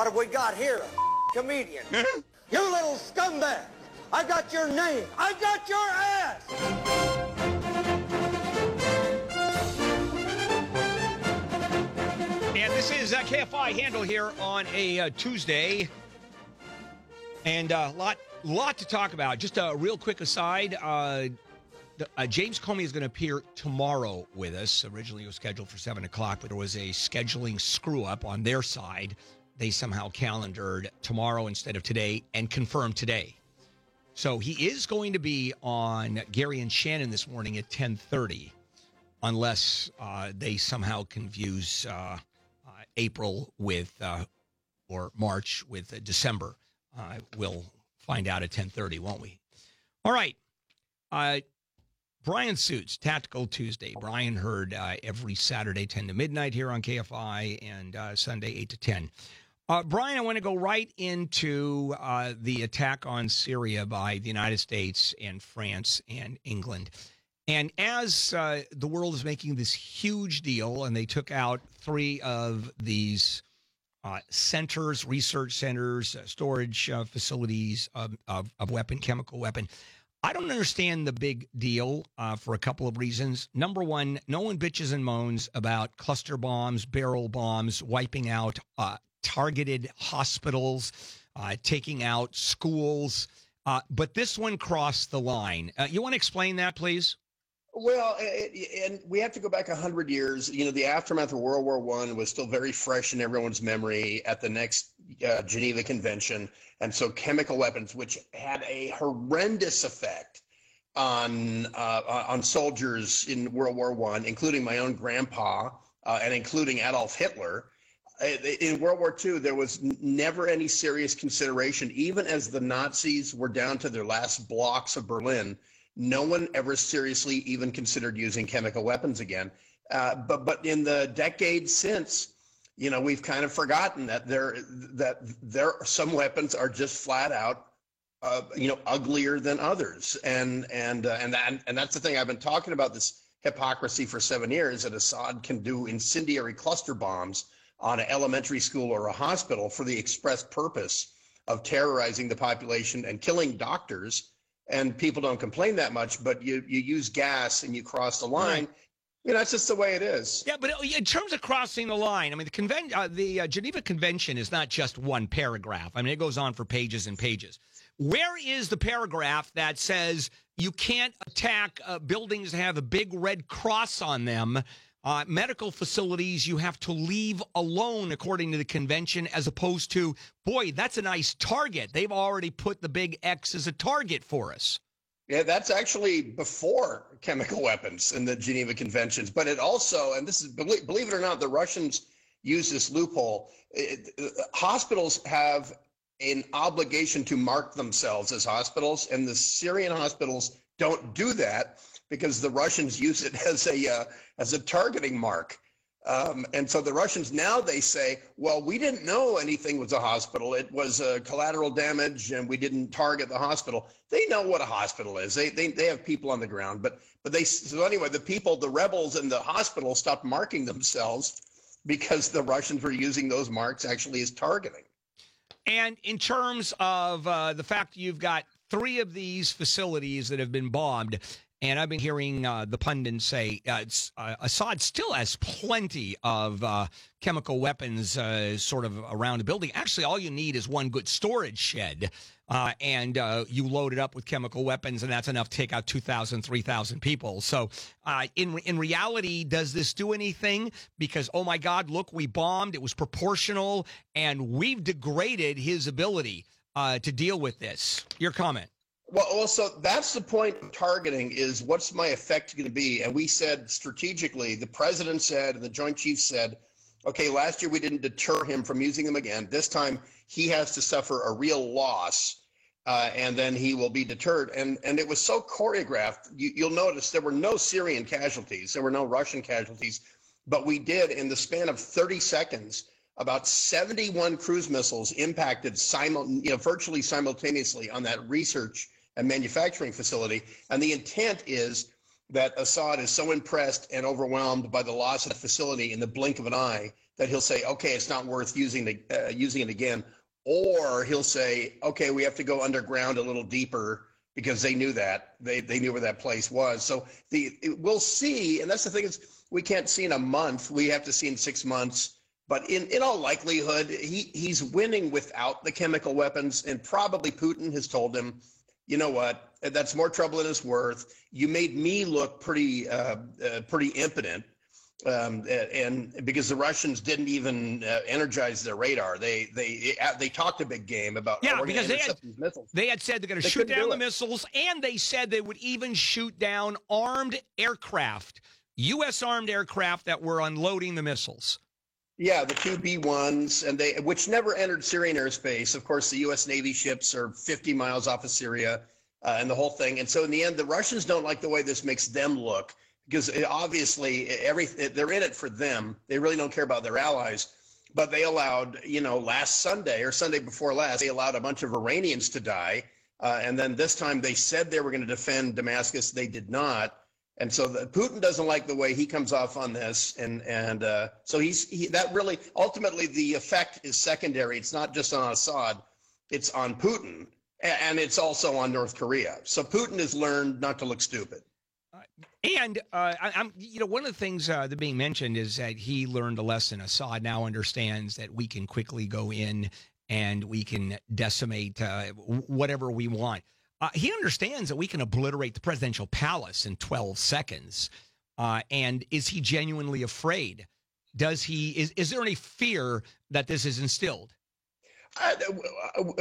What have we got here? A comedian. you little scumbag. I got your name. I got your ass. And this is uh, KFI Handel here on a uh, Tuesday. And a uh, lot, lot to talk about. Just a real quick aside. Uh, the, uh, James Comey is going to appear tomorrow with us. Originally, it was scheduled for 7 o'clock, but there was a scheduling screw up on their side. They somehow calendared tomorrow instead of today and confirmed today. So he is going to be on Gary and Shannon this morning at 1030 unless uh, they somehow confuse uh, uh, April with uh, or March with uh, December. Uh, we'll find out at 10:30, won't we? All right. Bryan Suits, Tactical Tuesday. Bryan heard every Saturday 10 to midnight here on KFI and Sunday 8 to 10. Bryan, I want to go right into the attack on Syria by the United States and France and England. And as uh, the world is making this huge deal, and they took out three of these uh, centers, research centers, uh, storage uh, facilities of, of, of, weapon, chemical weapon. I don't understand the big deal uh, for a couple of reasons. Number one, no one bitches and moans about cluster bombs, barrel bombs, wiping out uh, targeted hospitals, taking out schools. but this one crossed the line. you want to explain that, please? Well, and we have to go back hundred years. You know, the aftermath of World War One was still very fresh in everyone's memory at the next uh, Geneva Convention, and so chemical weapons, which had a horrendous effect on uh, on soldiers in World War One, including my own grandpa uh, and including Adolf Hitler. In World War II, there was never any serious consideration, even as the Nazis were down to their last blocks of Berlin no one ever seriously even considered using chemical weapons again. Uh, but but in the decades since, you know, we've kind of forgotten that there that there some weapons are just flat out, uh, you know, uglier than others, and and uh, and that and that's the thing. I've been talking about this hypocrisy for seven years that Assad can do incendiary cluster bombs on an elementary school or a hospital for the express purpose of terrorizing the population and killing doctors and people don't complain that much, but you you use gas and you cross the line. Right. You know, that's just the way it is. Yeah, but in terms of crossing the line, I mean, the conven- uh, the uh, Geneva Convention is not just one paragraph. I mean, it goes on for pages and pages. Where is the paragraph that says you can't attack uh, buildings that have a big red cross on them uh, medical facilities you have to leave alone according to the convention, as opposed to, boy, that's a nice target. They've already put the big X as a target for us. Yeah, that's actually before chemical weapons in the Geneva Conventions. But it also, and this is, believe, it or not, the Russians use this loophole. It, hospitals have an obligation to mark themselves as hospitals, and the Syrian hospitals don't do that because the Russians use it as a uh, as a targeting mark. Um, and so the Russians now they say, well, we didn't know anything was a hospital. It was uh, collateral damage, and we didn't target the hospital. They know what a hospital is. They, they they have people on the ground, but but they so anyway, the people, the rebels in the hospital stopped marking themselves because the Russians were using those marks actually as targeting. And in terms of uh, the fact you've got three of these facilities that have been bombed, and I've been hearing uh, the pundits say uh, uh, Assad still has plenty of uh, chemical weapons uh, sort of around the building. Actually, all you need is one good storage shed, uh, and you load it up with chemical weapons, and that's enough to take out 2,000, 3,000 people. So, in, in reality, does this do anything? Because, oh my God, look, we bombed, it was proportional, and we've degraded his ability to deal with this. Your comment. Well, also that's the point of targeting is what's my effect going to be? And we said strategically, the president said, and the Joint Chiefs said, okay, last year we didn't deter him from using them again. This time he has to suffer a real loss, uh, and then he will be deterred. And and it was so choreographed. You, you'll notice there were no Syrian casualties, there were no Russian casualties, but we did in the span of 30 seconds. About 71 cruise missiles impacted you know, virtually simultaneously on that research and manufacturing facility. And the intent is that Assad is so impressed and overwhelmed by the loss of the facility in the blink of an eye that he'll say, "Okay, it's not worth using the uh, using it again," or he'll say, "Okay, we have to go underground a little deeper." Because they knew that they they knew where that place was, so the it, we'll see, and that's the thing is we can't see in a month. We have to see in six months. But in, in all likelihood, he, he's winning without the chemical weapons. And probably Putin has told him, you know what, that's more trouble than it's worth. You made me look pretty uh, uh, pretty impotent. Um, and because the Russians didn't even uh, energize their radar, they they they talked a big game about yeah oh, because they had they had said they're going to shoot down the missiles, and they said they would even shoot down armed aircraft. U.S. armed aircraft that were unloading the missiles. Yeah, the two B ones, and they which never entered Syrian airspace. Of course, the U.S. Navy ships are 50 miles off of Syria, uh, and the whole thing. And so, in the end, the Russians don't like the way this makes them look because it, obviously, every they're in it for them. They really don't care about their allies. But they allowed, you know, last Sunday or Sunday before last, they allowed a bunch of Iranians to die. Uh, and then this time they said they were going to defend Damascus. They did not. And so the, Putin doesn't like the way he comes off on this, and and uh, so he's he, that really ultimately the effect is secondary. It's not just on Assad, it's on Putin, and it's also on North Korea. So Putin has learned not to look stupid. And uh, I, am you know, one of the things uh, that being mentioned is that he learned a lesson. Assad now understands that we can quickly go in and we can decimate uh, whatever we want. Uh, he understands that we can obliterate the presidential palace in 12 seconds. Uh, and is he genuinely afraid? Does he is is there any fear that this is instilled? Uh,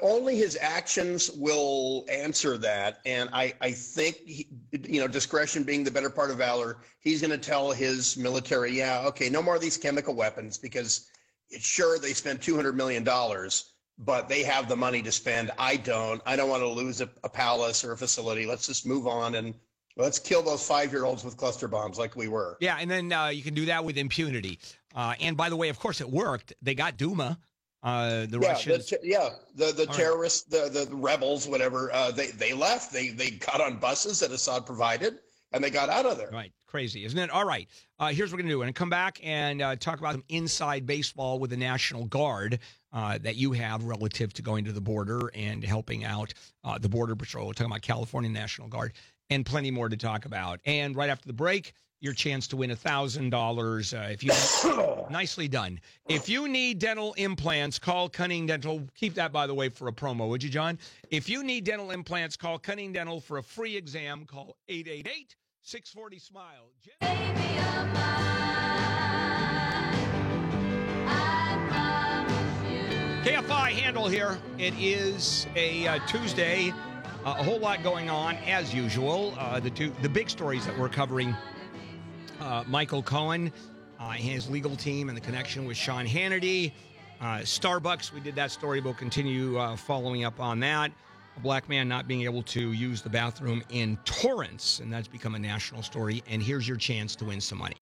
only his actions will answer that, and I I think he, you know discretion being the better part of valor. He's going to tell his military, yeah, okay, no more of these chemical weapons because it's sure they spent two hundred million dollars but they have the money to spend. I don't. I don't want to lose a, a palace or a facility. Let's just move on and let's kill those five year olds with cluster bombs like we were. Yeah, and then uh, you can do that with impunity. Uh, and by the way, of course, it worked. They got Duma. Uh, the yeah, Russians. The, yeah, the the terrorists, right. the the rebels, whatever. Uh, they they left. They they got on buses that Assad provided, and they got out of there. Right, crazy, isn't it? All right. Uh, here's what we're gonna do. We're gonna come back and uh, talk about some inside baseball with the National Guard uh, that you have relative to going to the border and helping out uh, the Border Patrol. We're talking about California National Guard and plenty more to talk about. And right after the break, your chance to win a thousand dollars uh, if you nicely done. If you need dental implants, call Cunning Dental. Keep that by the way for a promo, would you, John? If you need dental implants, call Cunning Dental for a free exam. Call 888 640 SMILE. KFI Handel here. It is a uh, Tuesday. Uh, a whole lot going on as usual. Uh, the two, the big stories that we're covering: uh, Michael Cohen, uh, his legal team, and the connection with Sean Hannity. Uh, Starbucks, we did that story. We'll continue following up on that. A black man not being able to use the bathroom in Torrance, and that's become a national story. And here's your chance to win some money.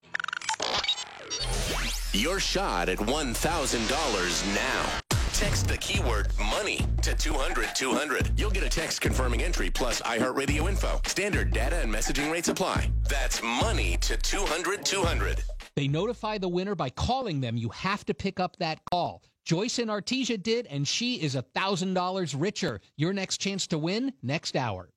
Your shot at $1,000 now. Text the keyword money to 200 200. You'll get a text confirming entry plus iHeartRadio info. Standard data and messaging rates apply. That's money to 200 200. They notify the winner by calling them. You have to pick up that call. Joyce and Artesia did, and she is a $1,000 richer. Your next chance to win next hour.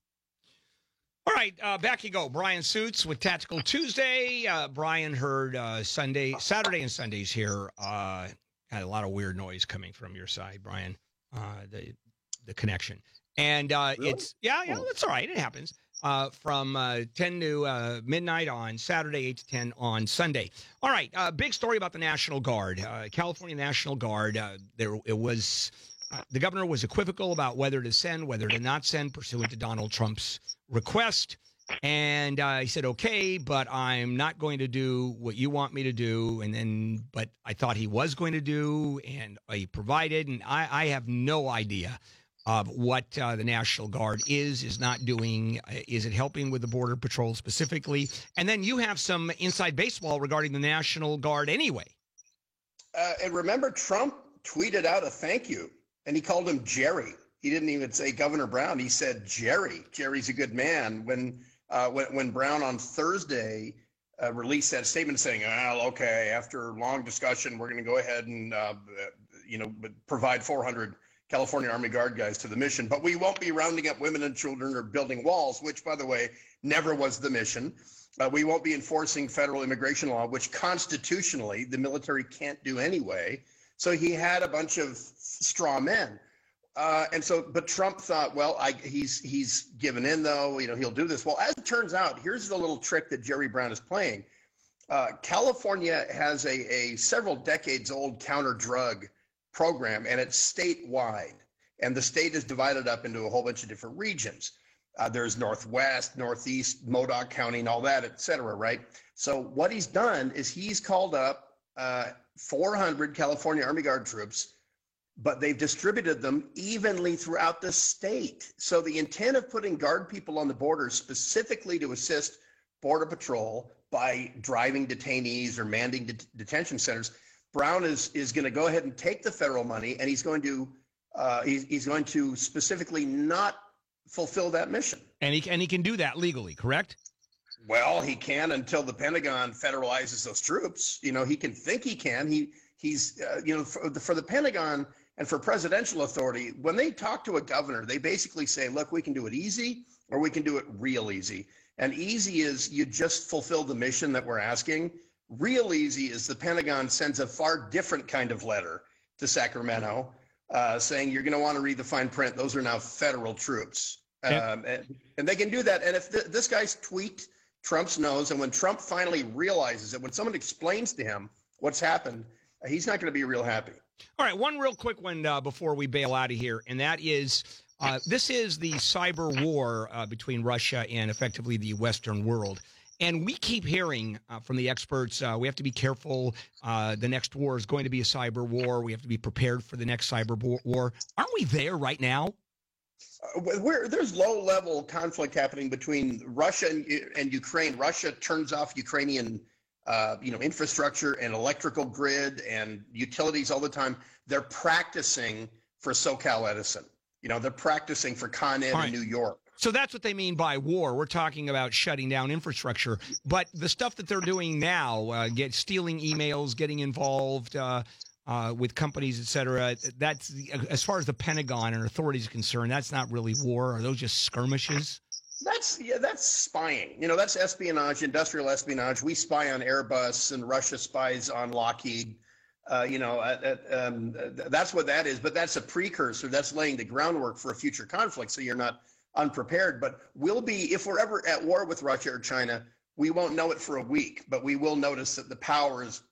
All right, uh, back you go. Bryan Suits with Tactical Tuesday. Uh, Bryan heard uh, Sunday, Saturday, and Sundays here. Uh, had a lot of weird noise coming from your side, Bryan. Uh, the the connection, and uh, really? it's yeah, yeah, oh. that's all right. It happens. Uh, from uh, 10 to uh, midnight on Saturday, 8 to 10 on Sunday. All right, uh, big story about the National Guard, uh, California National Guard. Uh, there, it was uh, the governor was equivocal about whether to send, whether to not send, pursuant to Donald Trump's request. And uh, he said, okay, but I'm not going to do what you want me to do. And then, but I thought he was going to do, and he provided. And I, I have no idea of what uh, the National Guard is, is not doing. Uh, is it helping with the Border Patrol specifically? And then you have some inside baseball regarding the National Guard anyway. Uh, and remember, Trump tweeted out a thank you, and he called him Jerry. He didn't even say Governor Brown. He said Jerry. Jerry's a good man. When uh, when, when Brown on Thursday uh, released that statement saying, well, okay, after long discussion, we're going to go ahead and, uh, you know, provide 400 California Army Guard guys to the mission, but we won't be rounding up women and children or building walls, which, by the way, never was the mission. Uh, we won't be enforcing federal immigration law, which constitutionally the military can't do anyway. So he had a bunch of straw men. Uh, and so, but Trump thought, well, I, he's he's given in though. You know, he'll do this. Well, as it turns out, here's the little trick that Jerry Brown is playing. Uh, California has a, a several decades old counter drug program, and it's statewide. And the state is divided up into a whole bunch of different regions. Uh, there's Northwest, Northeast, Modoc County, and all that, et cetera, right? So what he's done is he's called up uh, 400 California Army Guard troops, but they've distributed them evenly throughout the state. So the intent of putting guard people on the border specifically to assist Border Patrol by driving detainees or manning det- detention centers, Brown is is going to go ahead and take the federal money, and he's going to uh, he's, he's going to specifically not fulfill that mission. And he and he can do that legally, correct? Well, he can until the Pentagon federalizes those troops. You know, he can think he can. He he's uh, you know for the, for the Pentagon and for presidential authority, when they talk to a governor, they basically say, "Look, we can do it easy, or we can do it real easy." And easy is you just fulfill the mission that we're asking. Real easy is the Pentagon sends a far different kind of letter to Sacramento uh, saying you're going to want to read the fine print. Those are now federal troops. Um, and, and, they can do that. And if th- this guy's tweaked Trump's nose, and when Trump finally realizes it, when someone explains to him what's happened, he's not going to be real happy. All right, one real quick one uh, before we bail out of here, and that is uh, this is the cyber war uh, between Russia and effectively the Western world. And we keep hearing uh, from the experts uh, we have to be careful. Uh, the next war is going to be a cyber war. We have to be prepared for the next cyber war. Aren't we there right now? Uh, there's low level conflict happening between Russia and, and Ukraine. Russia turns off Ukrainian uh, you know infrastructure and electrical grid and utilities all the time. They're practicing for SoCal Edison. You know, they're practicing for Con Ed right. in New York. So that's what they mean by war. We're talking about shutting down infrastructure, but the stuff that they're doing now, uh, get stealing emails, getting involved uh, uh, with companies, et cetera. That's as far as the Pentagon and authorities are concerned. That's not really war. Are those just skirmishes? That's yeah, that's spying. You know, that's espionage, industrial espionage. We spy on Airbus, and Russia spies on Lockheed. Uh, you know, uh, um, that's what that is. But that's a precursor. That's laying the groundwork for a future conflict. So you're not unprepared. But we'll be, if we're ever at war with Russia or China, we won't know it for a week, but we will notice that the power is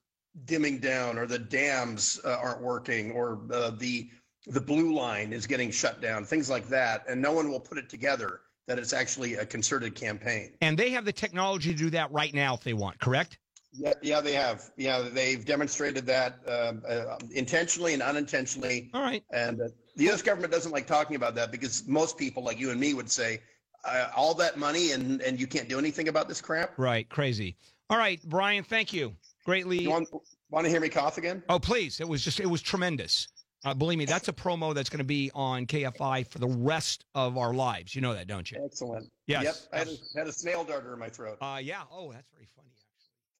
dimming down, or the dams uh, aren't working, or uh, the the blue line is getting shut down, things like that, and no one will put it together that it's actually a concerted campaign. And they have the technology to do that right now if they want, correct? Yeah, yeah, they have. Yeah, they've demonstrated that um, uh, intentionally and unintentionally. All right. And uh, the U.S. government doesn't like talking about that because most people, like you and me, would say, uh, "All that money and and you can't do anything about this crap." Right. Crazy. All right, Bryan. Thank you. Greatly. You want, want to hear me cough again? Oh, please. It was just. It was tremendous. Uh, believe me, that's a promo that's going to be on KFI for the rest of our lives. You know that, don't you? Excellent. Yes. Yep. I had a, had a snail darter in my throat. Uh, yeah. Oh, that's very funny.